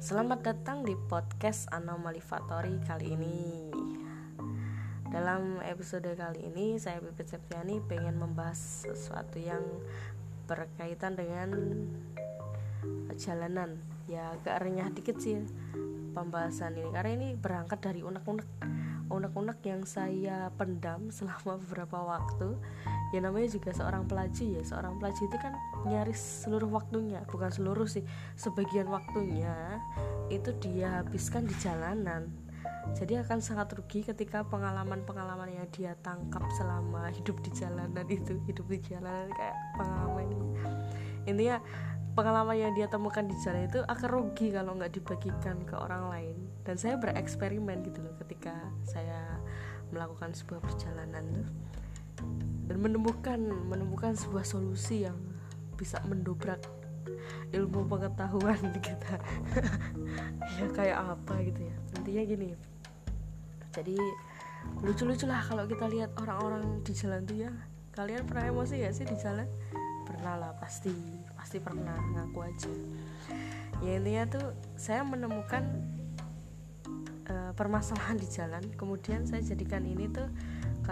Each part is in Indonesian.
Selamat datang di podcast Anomali Factory kali ini. Dalam episode kali ini saya Pipit Septiani pengen membahas sesuatu yang berkaitan dengan jalanan. Ya agak renyah dikit sih pembahasan ini. Karena ini berangkat dari unek-unek. Unek-unek yang saya pendam selama beberapa waktu ya namanya juga seorang pelaju ya. Seorang pelaju itu kan nyaris seluruh waktunya bukan seluruh sih sebagian waktunya itu dia habiskan di jalanan. Jadi akan sangat rugi ketika pengalaman-pengalaman yang dia tangkap selama hidup di jalanan itu hidup di jalanan kayak pengalaman. Intinya pengalaman yang dia temukan di jalan itu akan rugi kalau nggak dibagikan ke orang lain. Dan saya bereksperimen gitu loh ketika saya melakukan sebuah perjalanan tuh dan menemukan menemukan sebuah solusi yang bisa mendobrak ilmu pengetahuan kita. Ya kayak apa gitu ya. Intinya gini. Jadi lucu-lucu lah kalau kita lihat orang-orang di jalan tuh ya. Kalian pernah emosi gak sih di jalan? Pernah lah pasti. Pasti pernah ngaku aja. Ya intinya tuh saya menemukan uh, permasalahan di jalan. Kemudian saya jadikan ini tuh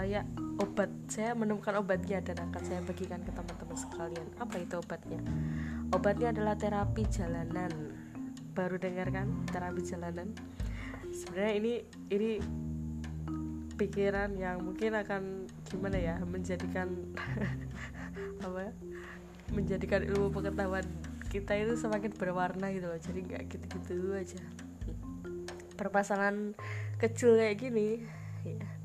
kayak obat saya menemukan obatnya dan akan saya bagikan ke teman-teman sekalian. Apa itu obatnya? Obatnya adalah terapi jalanan. Baru dengar kan terapi jalanan? Sebenarnya ini ini pikiran yang mungkin akan gimana ya menjadikan apa? Menjadikan ilmu pengetahuan kita itu semakin berwarna gitu loh. Jadi nggak gitu-gitu aja. Permasalahan kecil kayak gini ya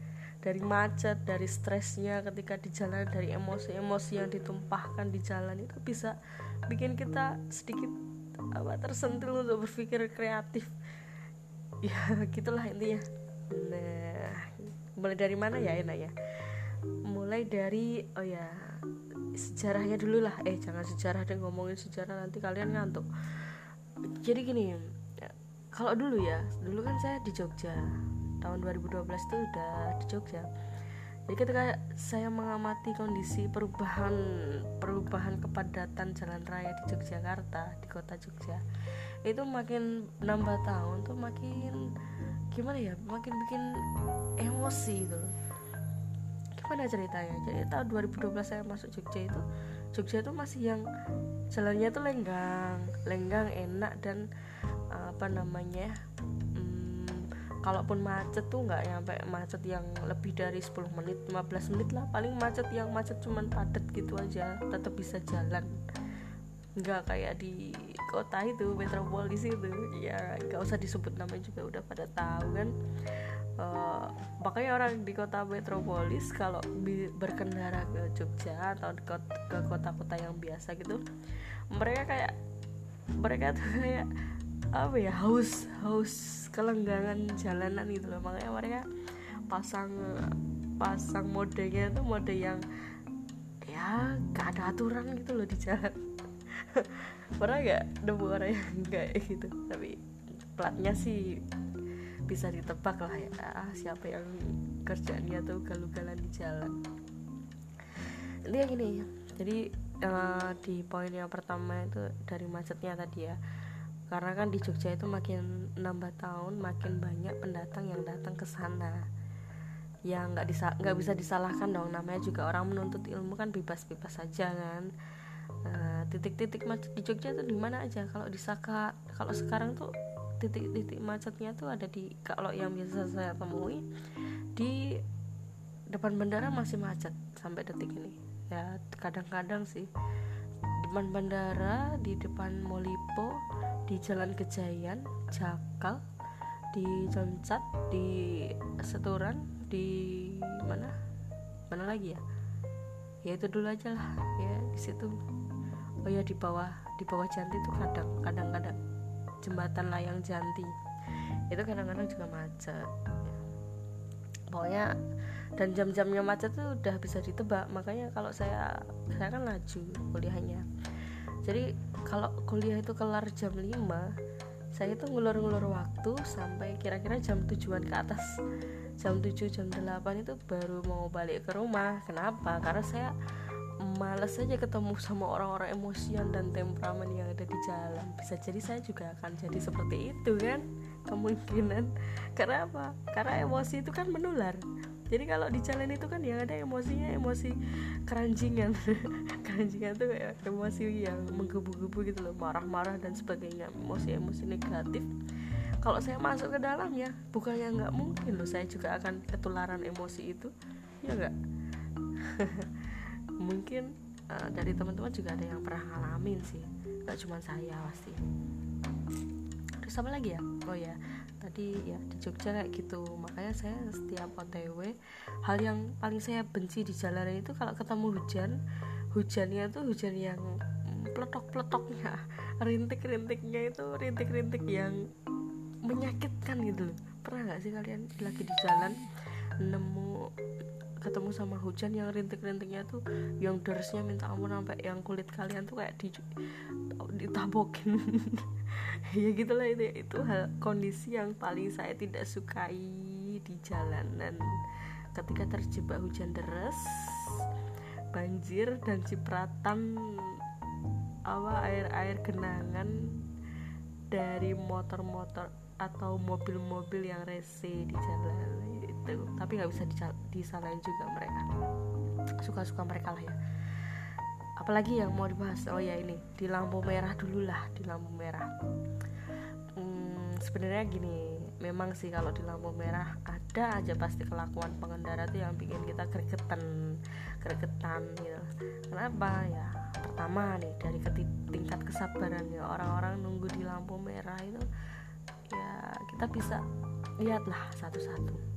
dari macet dari stresnya ketika di jalan dari emosi-emosi yang ditumpahkan di jalan itu bisa bikin kita sedikit apa tersentil untuk berpikir kreatif. Ya gitulah intinya. Nah mulai dari mana ya enak ya? Mulai dari oh ya sejarahnya dulu lah. Eh jangan sejarah deh ngomongin sejarah nanti kalian ngantuk. Jadi gini kalau dulu ya dulu kan saya di Jogja tahun 2012 itu udah di Jogja. Jadi ketika saya mengamati kondisi perubahan perubahan kepadatan jalan raya di Yogyakarta di kota Jogja itu makin nambah tahun tuh makin gimana ya makin bikin emosi gitu gimana ceritanya? Jadi tahun 2012 saya masuk Jogja itu Jogja itu masih yang jalannya tuh lenggang lenggang enak dan apa namanya kalaupun macet tuh nggak nyampe macet yang lebih dari 10 menit 15 menit lah paling macet yang macet cuman padat gitu aja tetap bisa jalan. Nggak kayak di kota itu metropolis itu. Ya nggak usah disebut namanya juga udah pada tahu kan. Uh, makanya orang di kota metropolis kalau berkendara ke Jogja atau ke kota-kota yang biasa gitu mereka kayak mereka tuh kayak apa ya haus haus kelenggangan jalanan gitu loh. Makanya mereka pasang pasang modenya tuh mode yang ya gak ada aturan gitu loh di jalan. Pernah gak nemu orang yang kayak gitu? Tapi platnya sih bisa ditebak lah ya. Ah, siapa yang kerjanya tuh galugalan di jalan. Ini gini jadi uh, di poin yang pertama itu dari macetnya tadi ya karena kan di Jogja itu makin nambah tahun makin banyak pendatang yang datang ke sana. Ya nggak bisa nggak bisa disalahkan dong. Namanya juga orang menuntut ilmu kan bebas-bebas saja kan. Nah, titik-titik macet di Jogja itu di mana aja? Kalau di Saka kalau sekarang tuh titik-titik macetnya tuh ada di kalau yang biasa saya temui di depan bandara masih macet sampai detik ini. Ya kadang-kadang sih depan bandara di depan Molipo di Jalan Kejayan, Jakal, di Joncat, di Seturan, di mana? Mana lagi ya? Ya itu dulu aja lah, ya di situ. Oh ya di bawah di bawah Janti itu kadang kadang-kadang jembatan layang Janti itu kadang-kadang juga macet. Pokoknya dan jam-jamnya macet tuh udah bisa ditebak makanya kalau saya saya kan laju kuliahnya jadi kalau kuliah itu kelar jam 5 saya itu ngulur-ngulur waktu sampai kira-kira jam tujuan ke atas. Jam 7 jam 8 itu baru mau balik ke rumah. Kenapa? Karena saya males aja ketemu sama orang-orang emosian dan temperamen yang ada di jalan. Bisa jadi saya juga akan jadi seperti itu kan kemungkinan. Karena apa karena emosi itu kan menular jadi kalau di jalan itu kan yang ada emosinya emosi keranjingan keranjingan tuh emosi yang menggebu-gebu gitu loh marah-marah dan sebagainya emosi-emosi negatif. Kalau saya masuk ke dalamnya bukannya nggak mungkin loh saya juga akan ketularan emosi itu ya nggak? Mungkin uh, dari teman-teman juga ada yang pernah ngalamin sih nggak cuma saya pasti. Terus apa lagi ya? Oh ya tadi ya di Jogja kayak gitu. Makanya saya setiap OTW hal yang paling saya benci di jalanan itu kalau ketemu hujan hujannya tuh hujan yang peletok-peletoknya rintik-rintiknya itu rintik-rintik yang menyakitkan gitu loh. Pernah nggak sih kalian lagi di jalan nemu ketemu sama hujan yang rintik-rintiknya tuh yang dersnya minta ampun sampai yang kulit kalian tuh kayak di ditabokin ya gitulah itu itu hal kondisi yang paling saya tidak sukai di jalanan. Ketika terjebak hujan deras banjir dan cipratan apa air-air genangan dari motor-motor atau mobil-mobil yang rese di jalan itu tapi nggak bisa disalahin juga mereka. Suka-suka mereka lah ya. Apalagi yang mau dibahas oh ya ini di lampu merah dulu lah di lampu merah. Hmm, sebenarnya gini memang sih kalau di lampu merah ada aja pasti kelakuan pengendara tuh yang bikin kita gregetan gregetan gitu. Kenapa ya? Pertama nih dari tingkat kesabaran ya orang-orang nunggu di lampu merah itu ya kita bisa lihatlah satu-satu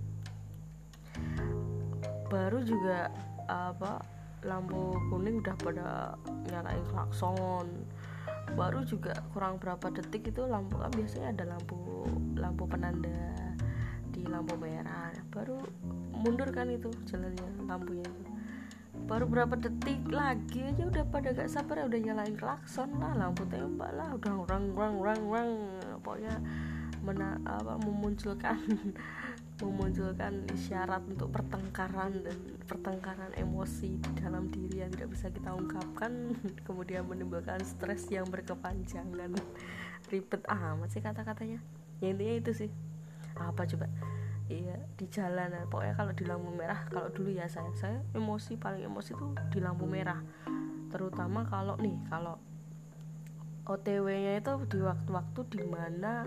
baru juga apa lampu kuning udah pada nyalain klakson. Baru juga kurang berapa detik itu lampu kan biasanya ada lampu lampu penanda di lampu merah. Baru mundur kan itu jalannya lampunya itu. Baru berapa detik lagi aja udah pada gak sabar udah nyalain klakson lah lampu tembak lah udah rang rang rang rang pokoknya mena apa memunculkan memunculkan isyarat untuk pertengkaran dan pertengkaran emosi di dalam diri yang tidak bisa kita ungkapkan kemudian menimbulkan stres yang berkepanjangan. Ribet ah masih kata-katanya. Ya intinya itu sih. Apa coba? Iya di jalanan pokoknya kalau di lampu merah kalau dulu ya saya saya emosi paling emosi tuh di lampu merah. Terutama kalau nih kalau OTW-nya itu di waktu-waktu di mana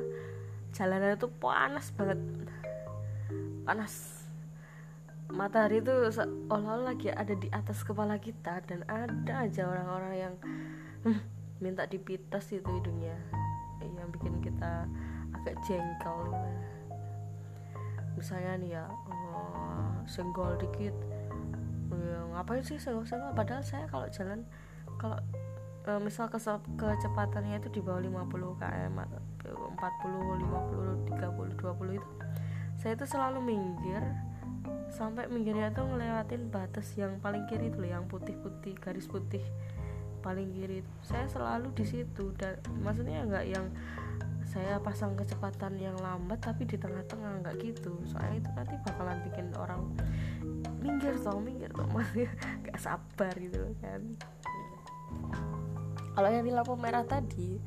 jalanan itu panas banget panas. Matahari itu seolah-olah lagi ada di atas kepala kita dan ada aja orang-orang yang hmm, minta dipitas itu hidungnya yang bikin kita agak jengkel. Misalnya nih ya oh, senggol dikit. Ya, ngapain sih senggol-senggol? Padahal saya kalau jalan kalau uh, misal kecepatannya itu di bawah 50 km 40 50 30 20 itu saya itu selalu minggir sampai minggirnya tuh ngelewatin batas yang paling kiri itu loh yang putih-putih garis putih paling kiri itu. Saya selalu di situ dan maksudnya nggak yang saya pasang kecepatan yang lambat tapi di tengah-tengah nggak gitu. Soalnya itu nanti bakalan bikin orang minggir toh minggir toh masih nggak sabar gitu kan. Kalau yang di lampu merah tadi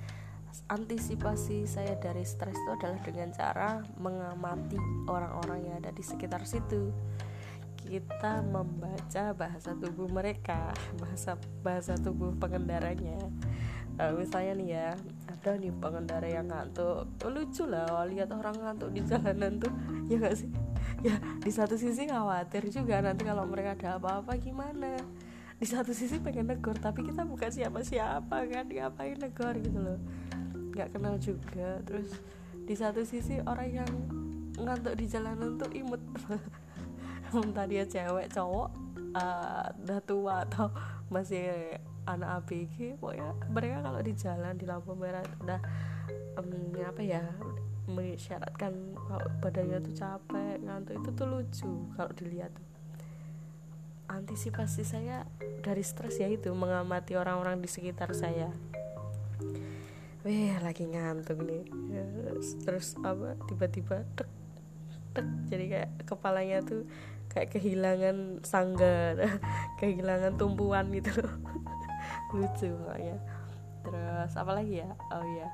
antisipasi saya dari stres itu adalah dengan cara mengamati orang-orang yang ada di sekitar situ. Kita membaca bahasa tubuh mereka bahasa bahasa tubuh pengendaranya. Uh, misalnya nih ya ada nih pengendara yang ngantuk oh, lucu lah lihat orang ngantuk di jalanan tuh ya gak sih? Ya di satu sisi khawatir juga nanti kalau mereka ada apa-apa gimana? Di satu sisi pengen negor tapi kita bukan siapa-siapa kan ngapain negor gitu loh nggak kenal juga. Terus di satu sisi orang yang ngantuk di jalanan tuh imut. Entah dia cewek cowok uh, udah tua atau masih anak ABG pokoknya mereka kalau di jalan di lampu merah udah um, apa ya mensyaratkan kalau badannya tuh capek ngantuk itu tuh lucu kalau dilihat. Antisipasi saya dari stres ya itu mengamati orang-orang di sekitar saya Wih lagi ngantuk nih. Terus, apa tiba-tiba tek tek jadi kayak kepalanya tuh kayak kehilangan sanggar kehilangan tumpuan gitu lucu ya terus apa lagi ya? Oh ya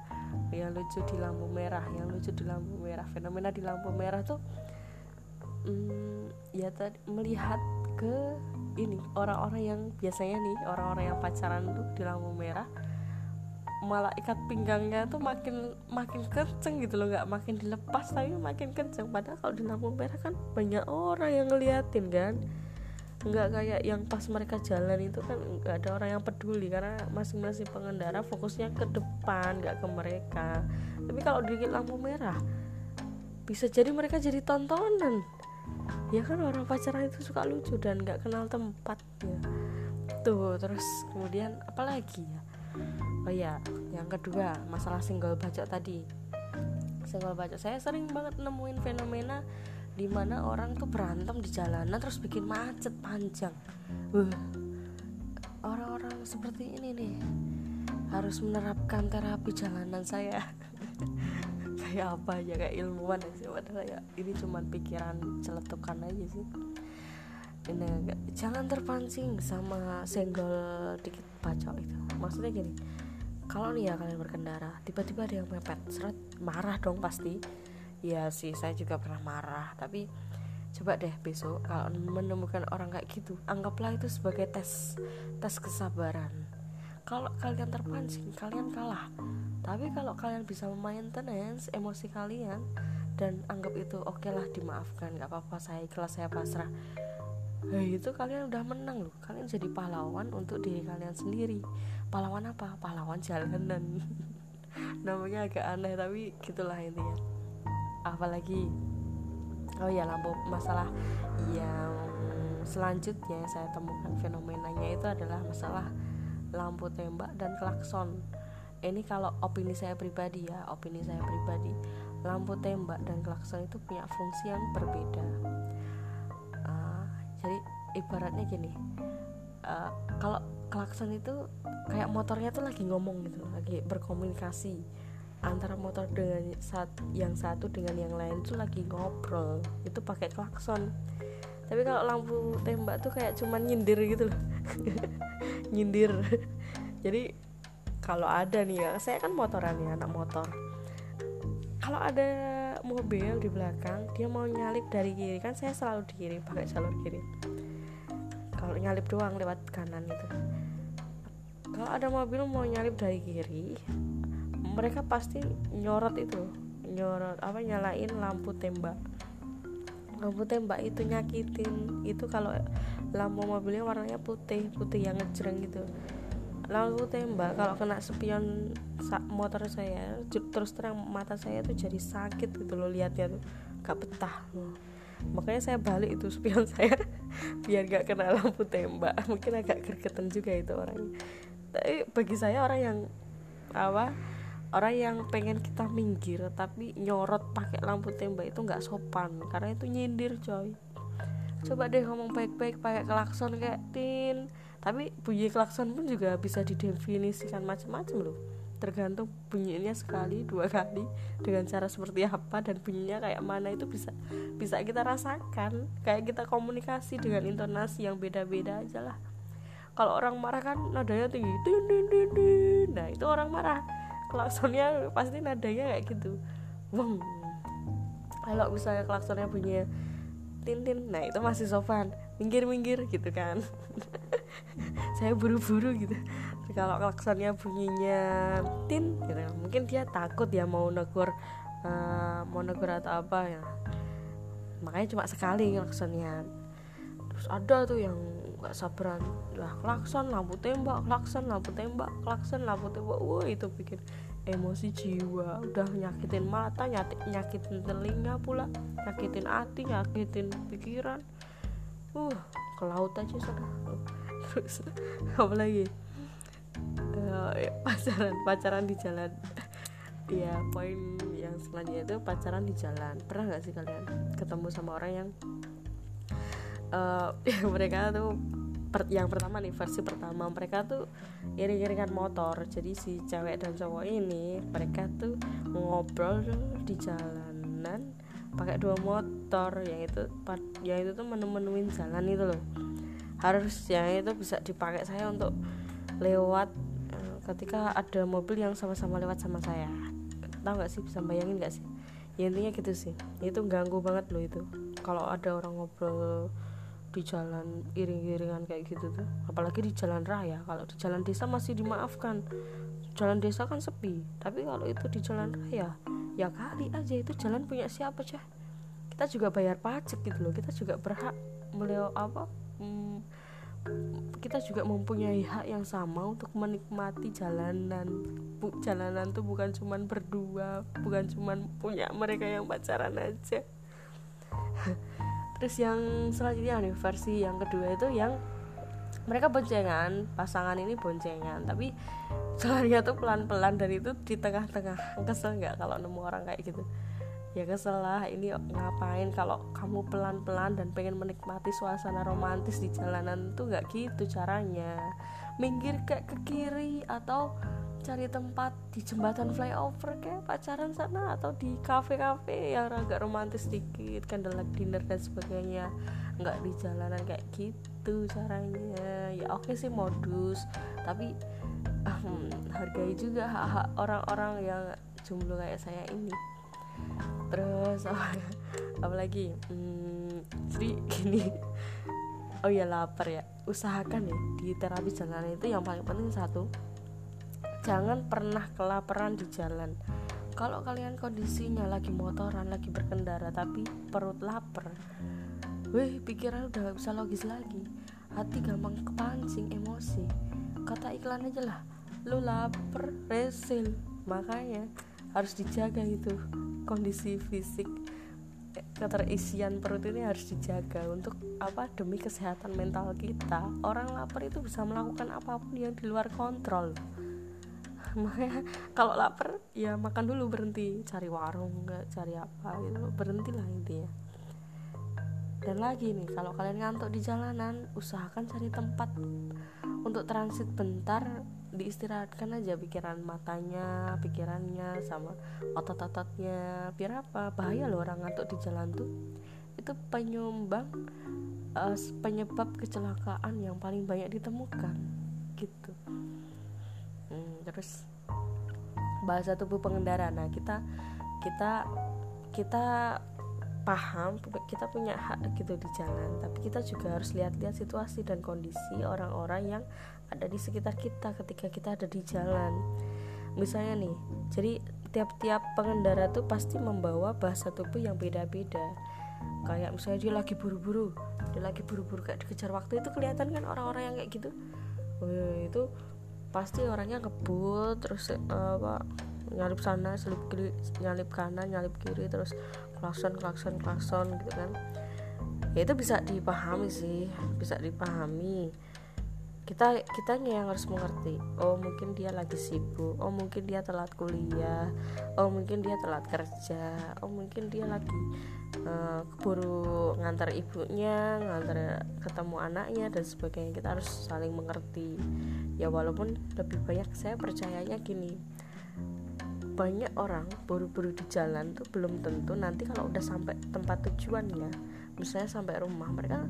yang lucu di lampu merah yang lucu di lampu merah. Fenomena di lampu merah tuh hmm, ya tadi melihat ke ini orang-orang yang biasanya nih orang-orang yang pacaran tuh di lampu merah malah ikat pinggangnya tuh makin makin kenceng gitu loh. Nggak makin dilepas tapi makin kenceng. Padahal kalau di lampu merah kan banyak orang yang ngeliatin kan? Nggak kayak yang pas mereka jalan itu kan nggak ada orang yang peduli. Karena masing-masing pengendara fokusnya ke depan nggak ke mereka. Tapi kalau di lampu merah bisa jadi mereka jadi tontonan. Ya kan orang pacaran itu suka lucu dan nggak kenal tempat ya. Tuh terus kemudian apalagi ya oh ya yang kedua masalah single bacot tadi. Single bacot saya sering banget nemuin fenomena di mana orang tuh berantem di jalanan terus bikin macet panjang. Uh, orang-orang seperti ini nih harus menerapkan terapi jalanan saya. Kayak apa aja kayak ilmuwan sih padahal ya ini cuma pikiran celetukan aja sih. Ini jangan terpancing sama senggol dikit pacok itu maksudnya gini kalau nih ya kalian berkendara tiba-tiba ada yang mepet seret marah dong pasti. Ya sih saya juga pernah marah tapi coba deh besok kalau menemukan orang kayak gitu anggaplah itu sebagai tes tes kesabaran. Kalau kalian terpancing kalian kalah. Tapi kalau kalian bisa maintenance emosi kalian dan anggap itu oke okay lah dimaafkan nggak apa-apa saya ikhlas saya pasrah Nah, itu kalian udah menang loh. Kalian jadi pahlawan untuk diri kalian sendiri. Pahlawan apa? Pahlawan jalanan. Namanya agak aneh tapi gitulah intinya. Apalagi oh ya lampu masalah yang selanjutnya saya temukan fenomenanya itu adalah masalah lampu tembak dan klakson. Ini kalau opini saya pribadi ya opini saya pribadi lampu tembak dan klakson itu punya fungsi yang berbeda ibaratnya gini uh, kalau klakson itu kayak motornya tuh lagi ngomong gitu lagi berkomunikasi antara motor dengan saat yang satu dengan yang lain tuh lagi ngobrol itu pakai klakson. Tapi kalau lampu tembak tuh kayak cuman nyindir gitu loh. Nyindir. Jadi kalau ada nih ya saya kan motoran ya anak motor. Kalau ada mobil di belakang dia mau nyalip dari kiri kan saya selalu di kiri pakai jalur kiri nyalip doang lewat kanan itu kalau ada mobil mau nyalip dari kiri mereka pasti nyorot itu nyorot apa nyalain lampu tembak. Lampu tembak itu nyakitin itu kalau lampu mobilnya warnanya putih putih yang ngejreng gitu. Lampu tembak kalau kena spion motor saya terus terang mata saya tuh jadi sakit gitu loh lihatnya tuh gak betah makanya saya balik itu spion saya biar gak kena lampu tembak. Mungkin agak gergetan juga itu orangnya. Tapi bagi saya orang yang apa orang yang pengen kita minggir tapi nyorot pakai lampu tembak itu nggak sopan. Karena itu nyindir coy. Coba deh ngomong baik-baik pakai klakson kayak tin. Tapi bunyi klakson pun juga bisa didefinisikan macam-macam loh tergantung bunyinya sekali dua kali dengan cara seperti apa dan bunyinya kayak mana itu bisa bisa kita rasakan. Kayak kita komunikasi dengan intonasi yang beda-beda aja lah. Kalau orang marah kan nadanya tinggi nah itu orang marah. Klaksonnya pasti nadanya kayak gitu. Wong kalau misalnya klaksonnya punya tintin nah itu masih sopan. Minggir minggir gitu kan saya buru-buru gitu. Kalau klaksonnya bunyinya tin gitu. Mungkin dia takut ya mau negur uh, mau negur atau apa ya. Makanya cuma sekali klaksonnya terus ada tuh yang nggak sabaran lah klakson lampu tembak klakson lampu tembak klakson lampu tembak. Wah itu bikin emosi jiwa. Udah nyakitin mata nyakitin, telinga pula nyakitin hati nyakitin pikiran. Uh ke laut aja sudah terus apa lagi? Uh, ya, pacaran pacaran di jalan. Ya poin yang selanjutnya itu pacaran di jalan. Pernah nggak sih kalian ketemu sama orang yang uh, mereka tuh per, yang pertama nih versi pertama mereka tuh iring-iringan motor. Jadi si cewek dan cowok ini mereka tuh ngobrol di jalanan pakai dua motor. Yang itu yang itu tuh menu-menuin jalan itu loh harus yang itu bisa dipakai saya untuk lewat eh, ketika ada mobil yang sama-sama lewat sama saya. Tahu nggak sih bisa bayangin nggak sih? Ya intinya gitu sih. Itu ganggu banget loh itu. Kalau ada orang ngobrol di jalan iring-iringan kayak gitu tuh apalagi di jalan raya. Kalau di jalan desa masih dimaafkan. Jalan desa kan sepi tapi kalau itu di jalan raya ya kali aja. Itu jalan punya siapa cah? Kita juga bayar pajak gitu loh. Kita juga berhak melihat apa kita juga mempunyai hak yang sama untuk menikmati jalanan. Bu, jalanan tuh bukan cuman berdua bukan cuman punya mereka yang pacaran aja. Terus yang selanjutnya nih versi yang kedua itu yang mereka boncengan pasangan ini boncengan. Tapi jalannya tuh pelan-pelan dan itu di tengah-tengah. Kesel nggak kalau nemu orang kayak gitu ya kesel lah ini ngapain kalau kamu pelan-pelan dan pengen menikmati suasana romantis di jalanan tuh nggak gitu caranya. Minggir kayak ke kiri atau cari tempat di jembatan flyover kayak pacaran sana atau di kafe-kafe yang agak romantis sedikit candlelight dinner dan sebagainya. Nggak di jalanan kayak gitu caranya. Ya oke sih modus tapi um, hargai juga hak-hak orang-orang yang jomblo kayak saya ini terus apa, apa lagi hmm, jadi gini. Oh ya lapar ya. Usahakan ya di terapi jalanan itu yang paling penting satu jangan pernah kelaparan di jalan. Kalau kalian kondisinya lagi motoran lagi berkendara tapi perut lapar wih pikiran udah gak bisa logis lagi. Hati gampang kepancing emosi. Kata iklan aja lah lu lapar resil. Makanya harus dijaga itu kondisi fisik keterisian perut ini harus dijaga untuk apa demi kesehatan mental kita. Orang lapar itu bisa melakukan apa pun yang di luar kontrol. Makanya kalau lapar ya makan dulu berhenti cari warung nggak cari apa gitu. Berhentilah intinya. Dan lagi nih kalau kalian ngantuk di jalanan usahakan cari tempat untuk transit bentar diistirahatkan aja pikiran matanya pikirannya sama otot-ototnya. Biar apa? Bahaya loh orang ngantuk di jalan tuh. Itu penyumbang uh, penyebab kecelakaan yang paling banyak ditemukan gitu. Terus bahasa tubuh pengendara. Nah kita kita kita paham kita punya hak gitu di jalan. Tapi kita juga harus lihat-lihat situasi dan kondisi orang-orang yang ada di sekitar kita ketika kita ada di jalan. Misalnya nih jadi tiap-tiap pengendara tuh pasti membawa bahasa tubuh yang beda-beda. Kayak misalnya dia lagi buru-buru dia lagi buru-buru kayak dikejar waktu itu kelihatan kan orang-orang yang kayak gitu? Oh, itu pasti orangnya ngebut terus uh, apa nyalip sana nyalip kiri nyalip kanan nyalip kiri terus klakson klakson klakson gitu kan. Ya itu bisa dipahami sih bisa dipahami kita kitanya yang harus mengerti. Oh mungkin dia lagi sibuk. Oh mungkin dia telat kuliah. Oh mungkin dia telat kerja. Oh mungkin dia lagi uh, keburu ngantar ibunya ngantar ketemu anaknya dan sebagainya. Kita harus saling mengerti. Ya walaupun lebih banyak saya percayanya gini. Banyak orang buru-buru di jalan tuh belum tentu nanti kalau udah sampai tempat tujuannya misalnya sampai rumah mereka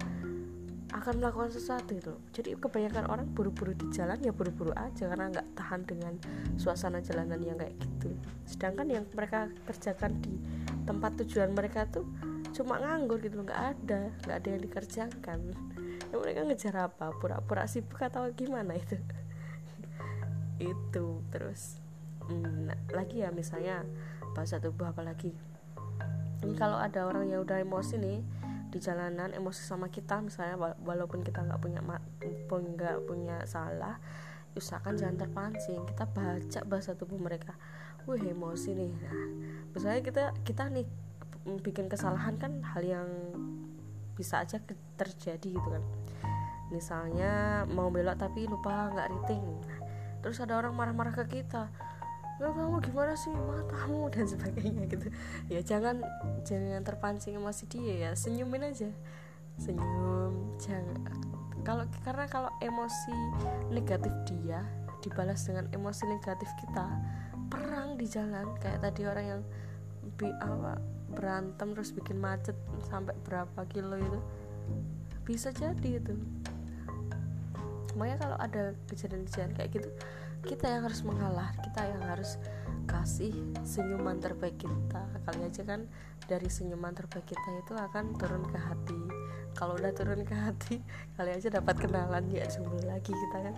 akan melakukan sesuatu itu jadi kebanyakan orang buru-buru di jalan ya buru-buru aja karena nggak tahan dengan suasana jalanan yang kayak gitu. Sedangkan yang mereka kerjakan di tempat tujuan mereka tuh cuma nganggur gitu nggak ada nggak ada yang dikerjakan. Ya mereka ngejar apa? Pura-pura sibuk atau gimana itu? Itu terus hmm, lagi ya misalnya bahasa tubuh apa lagi. Ini kalau ada orang yang udah emosi nih di jalanan emosi sama kita misalnya walaupun kita nggak punya nggak punya salah usahakan jangan terpancing. Kita baca bahasa tubuh mereka. Wih emosi nih. Nah misalnya kita kita nih bikin kesalahan kan hal yang bisa aja terjadi gitu kan. Misalnya mau belok tapi lupa nggak riting. Terus ada orang marah-marah ke kita nggak kamu gimana sih? Matamu dan sebagainya gitu. Ya jangan jangan terpancing emosi dia ya. Senyumin aja. Senyum jangan. Kalau karena kalau emosi negatif dia dibalas dengan emosi negatif kita perang di jalan. Kayak tadi orang yang bi apa berantem terus bikin macet sampai berapa kilo itu bisa jadi itu. Makanya kalau ada kejadian-kejadian kayak gitu kita yang harus mengalah kita yang harus kasih senyuman terbaik kita. Kali aja kan dari senyuman terbaik kita itu akan turun ke hati. Kalau udah turun ke hati kali aja dapat kenalan ya sembuh lagi kita kan.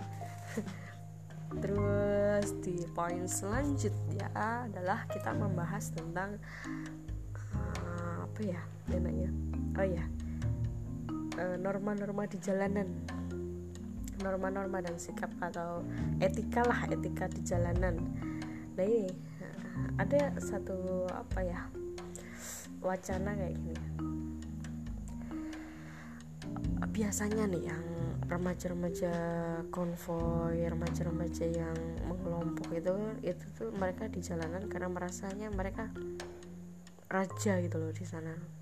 Terus di poin selanjutnya adalah kita membahas tentang uh, apa ya namanya? Oh ya norma-norma di jalanan norma-norma dan sikap atau etika lah etika di jalanan. Nah ini ada satu apa ya wacana kayak gini. Biasanya nih yang remaja-remaja konvoy remaja-remaja yang mengelompok itu itu tuh mereka di jalanan karena merasanya mereka raja gitu loh di sana.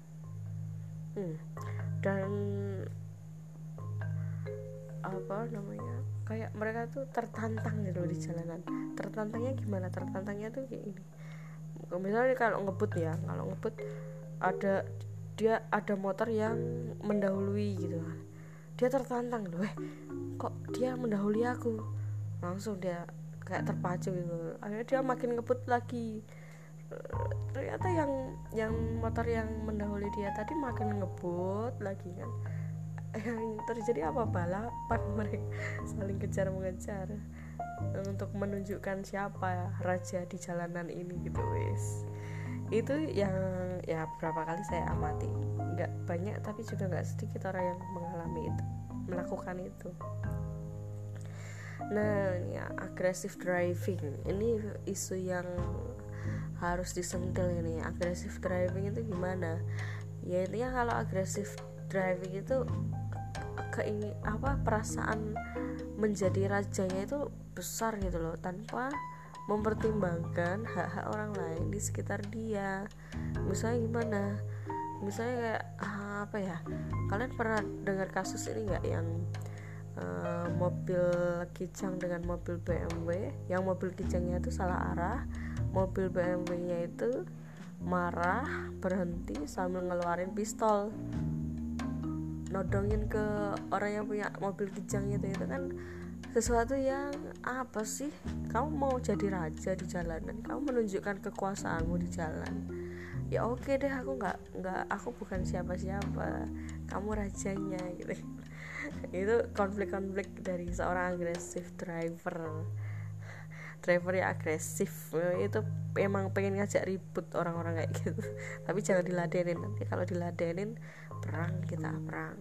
Hmm. dan apa namanya kayak mereka tuh tertantang gitu di jalanan. Tertantangnya gimana? Tertantangnya tuh kayak ini misalnya kalau ngebut ya kalau ngebut ada dia ada motor yang mendahului gitu kan dia tertantang loh eh kok dia mendahului aku? Langsung dia kayak terpacu gitu. Akhirnya dia makin ngebut lagi. Ternyata yang yang motor yang mendahului dia tadi makin ngebut lagi kan yang terjadi apa balapan mereka saling kejar mengejar untuk menunjukkan siapa raja di jalanan ini gitu wis. Itu yang ya berapa kali saya amati. Nggak banyak tapi juga nggak sedikit orang yang mengalami itu melakukan itu. Nah ya agresif driving. Ini isu yang harus disentil ini. Agresif driving itu gimana? Ya intinya kalau agresif driving itu keingin apa perasaan menjadi rajanya itu besar gitu loh tanpa mempertimbangkan hak-hak orang lain di sekitar dia. Misalnya gimana? Misalnya kayak ah, apa ya? Kalian pernah dengar kasus ini nggak yang uh, mobil kijang dengan mobil BMW yang mobil kijangnya itu salah arah mobil BMW-nya itu marah berhenti sambil ngeluarin pistol nodongin ke orang yang punya mobil kijang itu itu kan sesuatu yang apa sih? Kamu mau jadi raja di jalanan kamu menunjukkan kekuasaanmu di jalan. Ya oke deh aku nggak nggak aku bukan siapa-siapa kamu rajanya gitu. Itu konflik-konflik dari seorang agresif driver. Driver yang agresif itu emang pengen ngajak ribut orang-orang kayak gitu. Tapi jangan diladenin nanti kalau diladenin perang kita perang.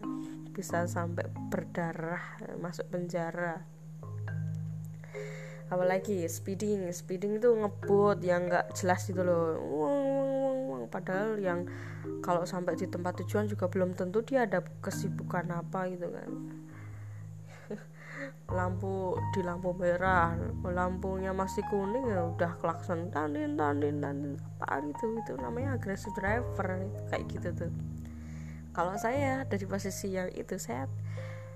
Bisa sampai berdarah masuk penjara. Apalagi speeding speeding itu ngebut yang nggak jelas gitu loh. Padahal yang kalau sampai di tempat tujuan juga belum tentu dia ada kesibukan apa gitu kan. Lampu di lampu merah lampunya masih kuning ya udah klakson tandin tandin tandin apa gitu itu namanya agresif driver kayak gitu tuh kalau saya dari posisi yang itu saya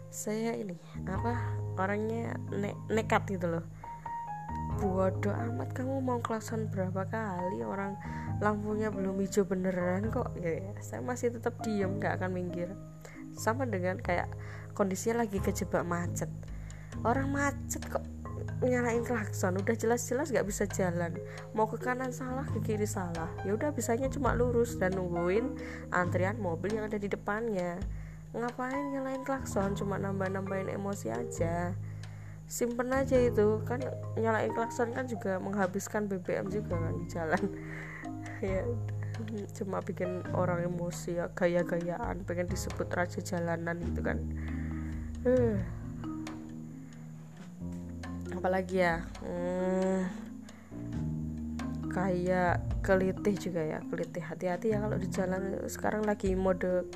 saya ini apa orangnya ne nekat gitu loh. Bodoh amat kamu mau klakson berapa kali orang lampunya belum hijau beneran kok. Ya, ya. saya masih tetap diem nggak akan minggir. Sama dengan kayak kondisinya lagi kejebak macet. Orang macet kok nyalain klakson udah jelas-jelas gak bisa jalan. Mau ke kanan salah ke kiri salah. Ya udah bisanya cuma lurus dan nungguin antrian mobil yang ada di depannya. Ngapain nyalain klakson? Cuma nambah-nambahin emosi aja. Simpen aja itu. Kan nyalain klakson kan juga menghabiskan BBM juga kan di jalan. Ya cuma bikin orang emosi ya gaya-gayaan pengen disebut raja jalanan gitu kan. Uh apalagi ya? Hmm, kayak kelitih juga ya kelitih. Hati-hati ya kalau di jalan. Sekarang lagi mode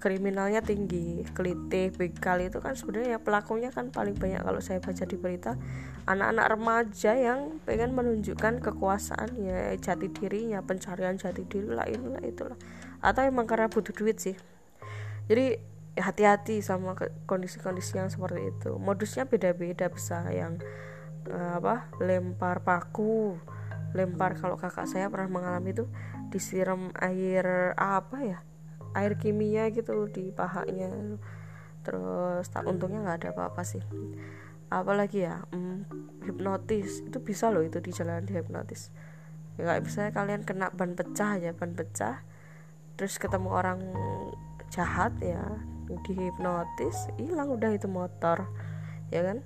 kriminalnya tinggi. Kelitih begal itu kan sebenarnya ya pelakunya kan paling banyak. Kalau saya baca di berita anak-anak remaja yang pengen menunjukkan kekuasaan ya jati dirinya pencarian jati diri lah inilah itulah. Atau emang karena butuh duit sih. Jadi ya hati-hati sama kondisi-kondisi yang seperti itu. Modusnya beda-beda bisa yang uh, apa lempar paku lempar kalau kakak saya pernah mengalami itu disiram air apa ya air kimia gitu di pahanya. Terus tak untungnya nggak ada apa-apa sih. Apalagi ya hmm, hipnotis itu bisa loh itu di jalan di hipnotis. Ya kayak misalnya kalian kena ban pecah ya ban pecah terus ketemu orang jahat ya dihipnotis hilang udah itu motor ya kan?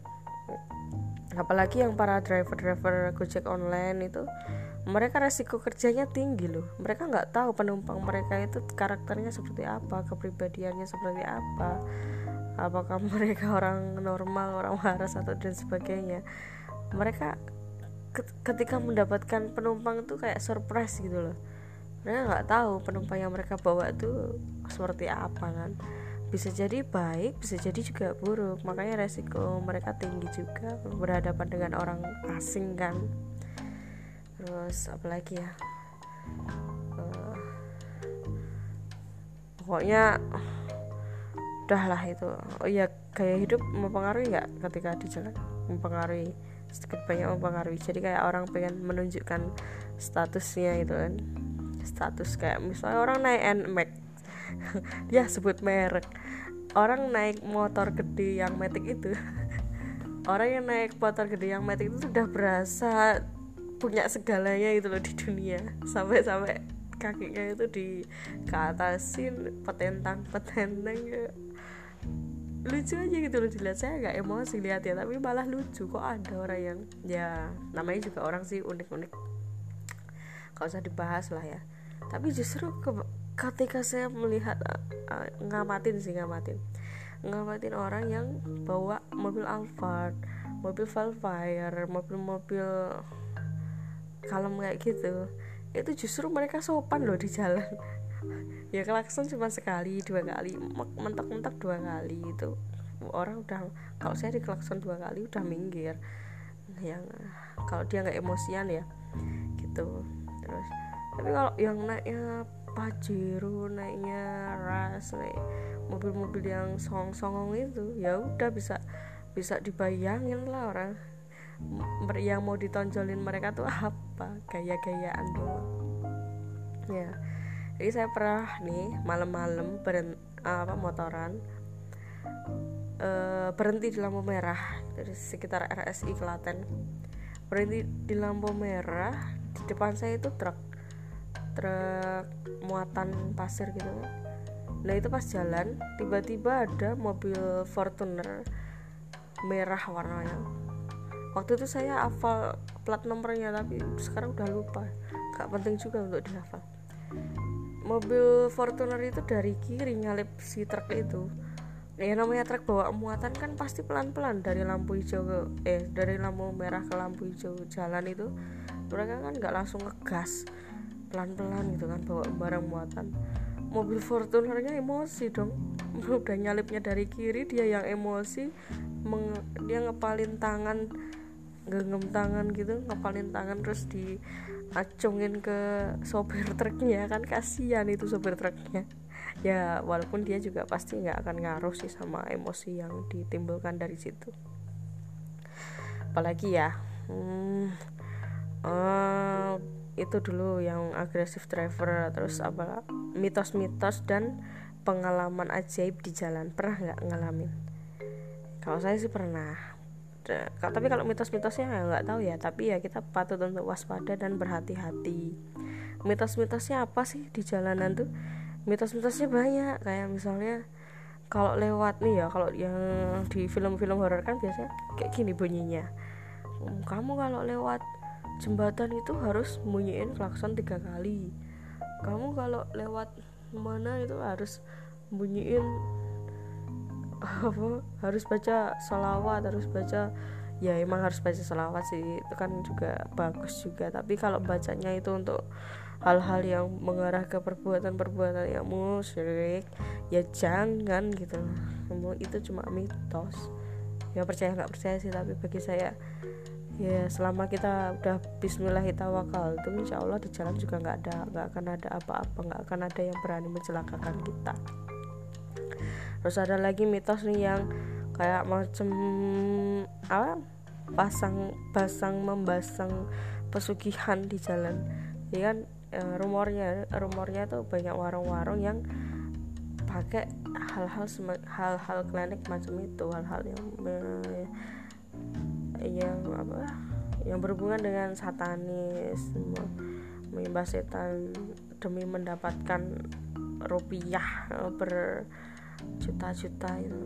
Apalagi yang para driver-driver gojek online itu mereka resiko kerjanya tinggi loh. Mereka nggak tahu penumpang mereka itu karakternya seperti apa kepribadiannya seperti apa apakah mereka orang normal orang waras atau dan sebagainya. Mereka ketika mendapatkan penumpang itu kayak surprise gitu loh. Mereka nggak tahu penumpang yang mereka bawa itu seperti apa kan bisa jadi baik bisa jadi juga buruk. Makanya resiko mereka tinggi juga berhadapan dengan orang asing kan. Terus apalagi ya? Uh, pokoknya udahlah itu. Oh iya gaya hidup mempengaruhi nggak ketika di jalan? Mempengaruhi sedikit banyak mempengaruhi. Jadi kayak orang pengen menunjukkan statusnya itu kan. Status kayak misalnya orang naik NMAX dia sebut merek. Orang naik motor gede yang metik itu orang yang naik motor gede yang metik itu sudah berasa punya segalanya itu loh di dunia. Sampai-sampai kakinya itu di ke atasin petentang petentang ya. Lucu aja gitu loh dilihat. Saya nggak emosi lihat ya tapi malah lucu. Kok ada orang yang ya namanya juga orang sih unik-unik. Kalau usah dibahas lah ya. Tapi justru ke, ketika saya melihat uh, ngamatin sih ngamatin. Ngamatin orang yang bawa mobil Alphard mobil Velfire mobil-mobil kalem kayak gitu itu justru mereka sopan loh di jalan. Ya klakson cuma sekali dua kali mentok-mentok dua kali itu. Orang udah kalau saya di klakson dua kali udah minggir. Yang kalau dia nggak emosian ya gitu. Terus tapi kalau yang naiknya Pajero naiknya ras naik mobil-mobil yang song-songong itu ya udah bisa bisa dibayangin lah orang. Yang mau ditonjolin mereka tuh apa gaya-gayaan doang. Ya jadi saya pernah nih malam-malam beren apa motoran e, berhenti di lampu merah dari sekitar RSI Klaten. Berhenti di lampu merah di depan saya itu truk truk muatan pasir gitu. Nah itu pas jalan tiba-tiba ada mobil Fortuner merah warnanya. Waktu itu saya hafal plat nomornya tapi sekarang udah lupa. Gak penting juga untuk dihafal. Mobil Fortuner itu dari kiri nyalip si truk itu. Ya namanya truk bawa muatan kan pasti pelan-pelan dari lampu hijau ke eh dari lampu merah ke lampu hijau jalan itu. Mereka kan nggak langsung ngegas pelan-pelan gitu kan bawa barang muatan. Mobil Fortunernya emosi dong. Udah nyalipnya dari kiri dia yang emosi meng, dia ngepalin tangan genggam tangan gitu ngepalin tangan terus diacungin ke sopir truknya kan kasihan itu sopir truknya. Ya walaupun dia juga pasti nggak akan ngaruh sih sama emosi yang ditimbulkan dari situ. Apalagi ya? Hmm, uh, itu dulu yang agresif driver terus apa mitos-mitos dan pengalaman ajaib di jalan. Pernah nggak ngalamin? Kalau saya sih pernah. Tapi kalau mitos-mitosnya ya nggak tahu ya. Tapi ya kita patut untuk waspada dan berhati-hati. Mitos-mitosnya apa sih di jalanan tuh? Mitos-mitosnya banyak. Kayak misalnya kalau lewat nih ya kalau yang di film-film horor kan biasanya kayak gini bunyinya. Kamu kalau lewat jembatan itu harus bunyiin klakson tiga kali. Kamu kalau lewat mana itu harus bunyiin apa harus baca salawat harus baca ya emang harus baca salawat sih itu kan juga bagus juga. Tapi kalau bacanya itu untuk hal-hal yang mengarah ke perbuatan-perbuatan yang musyrik ya jangan gitu. Itu cuma mitos. Ya percaya nggak percaya sih tapi bagi saya ya selama kita udah Bismillah tawakal itu insya Allah di jalan juga nggak ada nggak akan ada apa-apa nggak akan ada yang berani mencelakakan kita. Terus ada lagi mitos nih yang kayak macam apa? Pasang pasang membasang pesugihan di jalan. Ya kan uh, rumornya rumornya tuh banyak warung-warung yang pakai hal-hal hal-hal klinik macam itu hal-hal yang yang apa? Yang berhubungan dengan satanis menyembah setan demi mendapatkan rupiah berjuta-juta itu.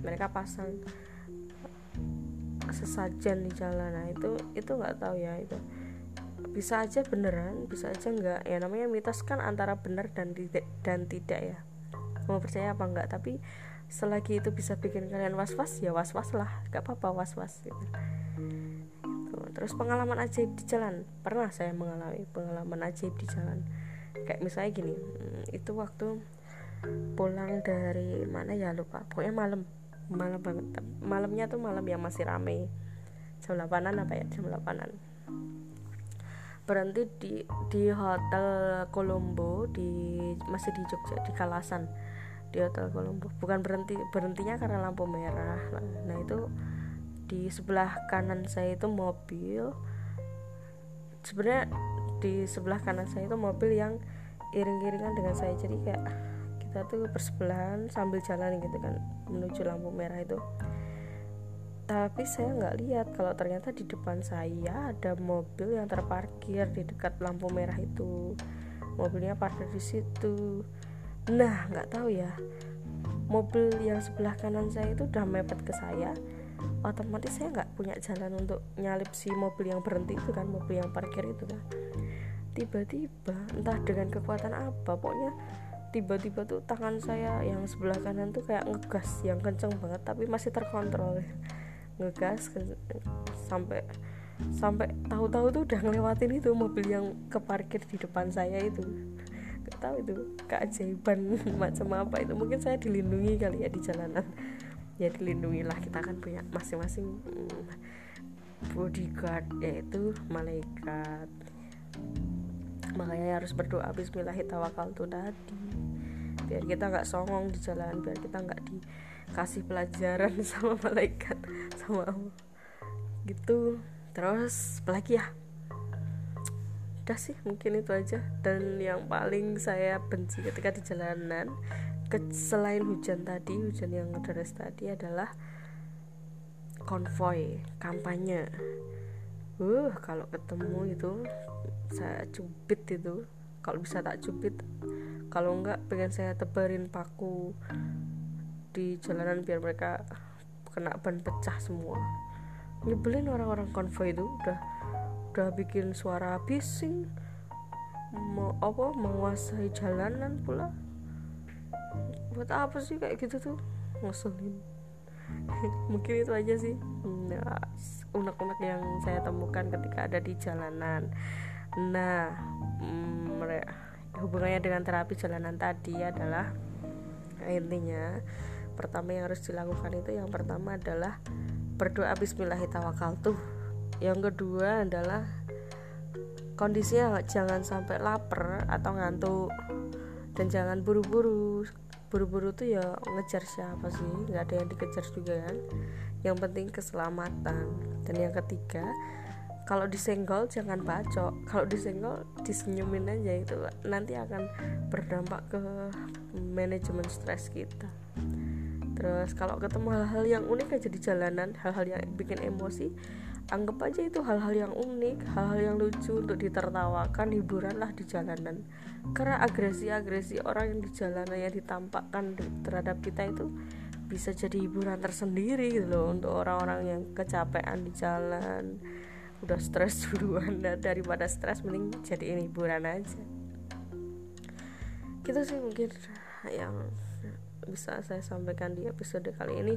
Mereka pasang sesajen di jalan. Nah itu itu nggak tahu ya itu. Bisa aja beneran bisa aja enggak ya namanya mitos kan antara benar dan tidak dan tidak ya. Mau percaya apa enggak tapi selagi itu bisa bikin kalian was was ya was was lah. Gak apa apa was was gitu. Terus pengalaman ajaib di jalan. Pernah saya mengalami pengalaman ajaib di jalan. Kayak misalnya gini hmm, itu waktu pulang dari mana ya lupa. Pokoknya malam malam banget. Malamnya tuh malam yang masih rame. Jam 8an apa ya? Jam 8an berhenti di di hotel Colombo di masih di Jogja di Kalasan. Di hotel Colombo. Bukan berhenti berhentinya karena lampu merah. Nah, nah itu di sebelah kanan saya itu mobil. Sebenarnya di sebelah kanan saya itu mobil yang iring-iringan dengan saya. Jadi kayak kita tuh bersebelahan sambil jalan gitu kan menuju lampu merah itu. Tapi saya nggak lihat kalau ternyata di depan saya ada mobil yang terparkir di dekat lampu merah itu. Mobilnya parkir di situ. Nah nggak tahu ya. Mobil yang sebelah kanan saya itu udah mepet ke saya otomatis saya nggak punya jalan untuk nyalip si mobil yang berhenti itu kan mobil yang parkir itu kan. Tiba-tiba entah dengan kekuatan apa pokoknya tiba-tiba tuh tangan saya yang sebelah kanan tuh kayak ngegas yang kenceng banget tapi masih terkontrol. Ngegas ke, sampai sampai tahu-tahu tuh udah ngelewatin itu mobil yang keparkir di depan saya itu. Gak tahu itu keajaiban macam apa itu mungkin saya dilindungi kali ya di jalanan ya dilindungi lah kita kan punya masing-masing mm, bodyguard yaitu malaikat. Makanya harus berdoa Bismillahirrahmanirrahim biar kita nggak songong di jalan biar kita nggak dikasih pelajaran sama malaikat sama Allah. Gitu. Terus apalagi ya? Udah sih mungkin itu aja. Dan yang paling saya benci ketika di jalanan ke, selain hujan tadi hujan yang deras tadi adalah konvoy kampanye. Uh kalau ketemu itu saya cubit itu. Kalau bisa tak cubit kalau enggak pengen saya tebarin paku di jalanan biar mereka kena ban pecah semua. Nyebelin orang-orang konvoy itu udah udah bikin suara bising mau apa menguasai jalanan pula buat apa sih kayak gitu tuh? Ngeselin mungkin itu aja sih. Nah, unek-unek yang saya temukan ketika ada di jalanan. Nah mm, hubungannya dengan terapi jalanan tadi adalah intinya pertama yang harus dilakukan itu yang pertama adalah berdoa bismillahirrahmanirrahim yang kedua adalah kondisinya jangan sampai lapar atau ngantuk dan jangan buru-buru buru-buru tuh ya ngejar siapa sih? Nggak ada yang dikejar juga kan? Yang penting keselamatan. Dan yang ketiga kalau disenggol jangan bacok. Kalau disenggol disenyumin aja itu nanti akan berdampak ke manajemen stres kita. Terus kalau ketemu hal-hal yang unik aja di jalanan hal-hal yang bikin emosi anggap aja itu hal-hal yang unik hal-hal yang lucu untuk ditertawakan hiburan lah di jalanan. Karena agresi-agresi orang yang di jalanan yang ditampakkan terhadap kita itu bisa jadi hiburan tersendiri gitu loh untuk orang-orang yang kecapean di jalan udah stres duluan. Dan daripada stres mending jadi ini hiburan aja. Gitu sih mungkin yang bisa saya sampaikan di episode kali ini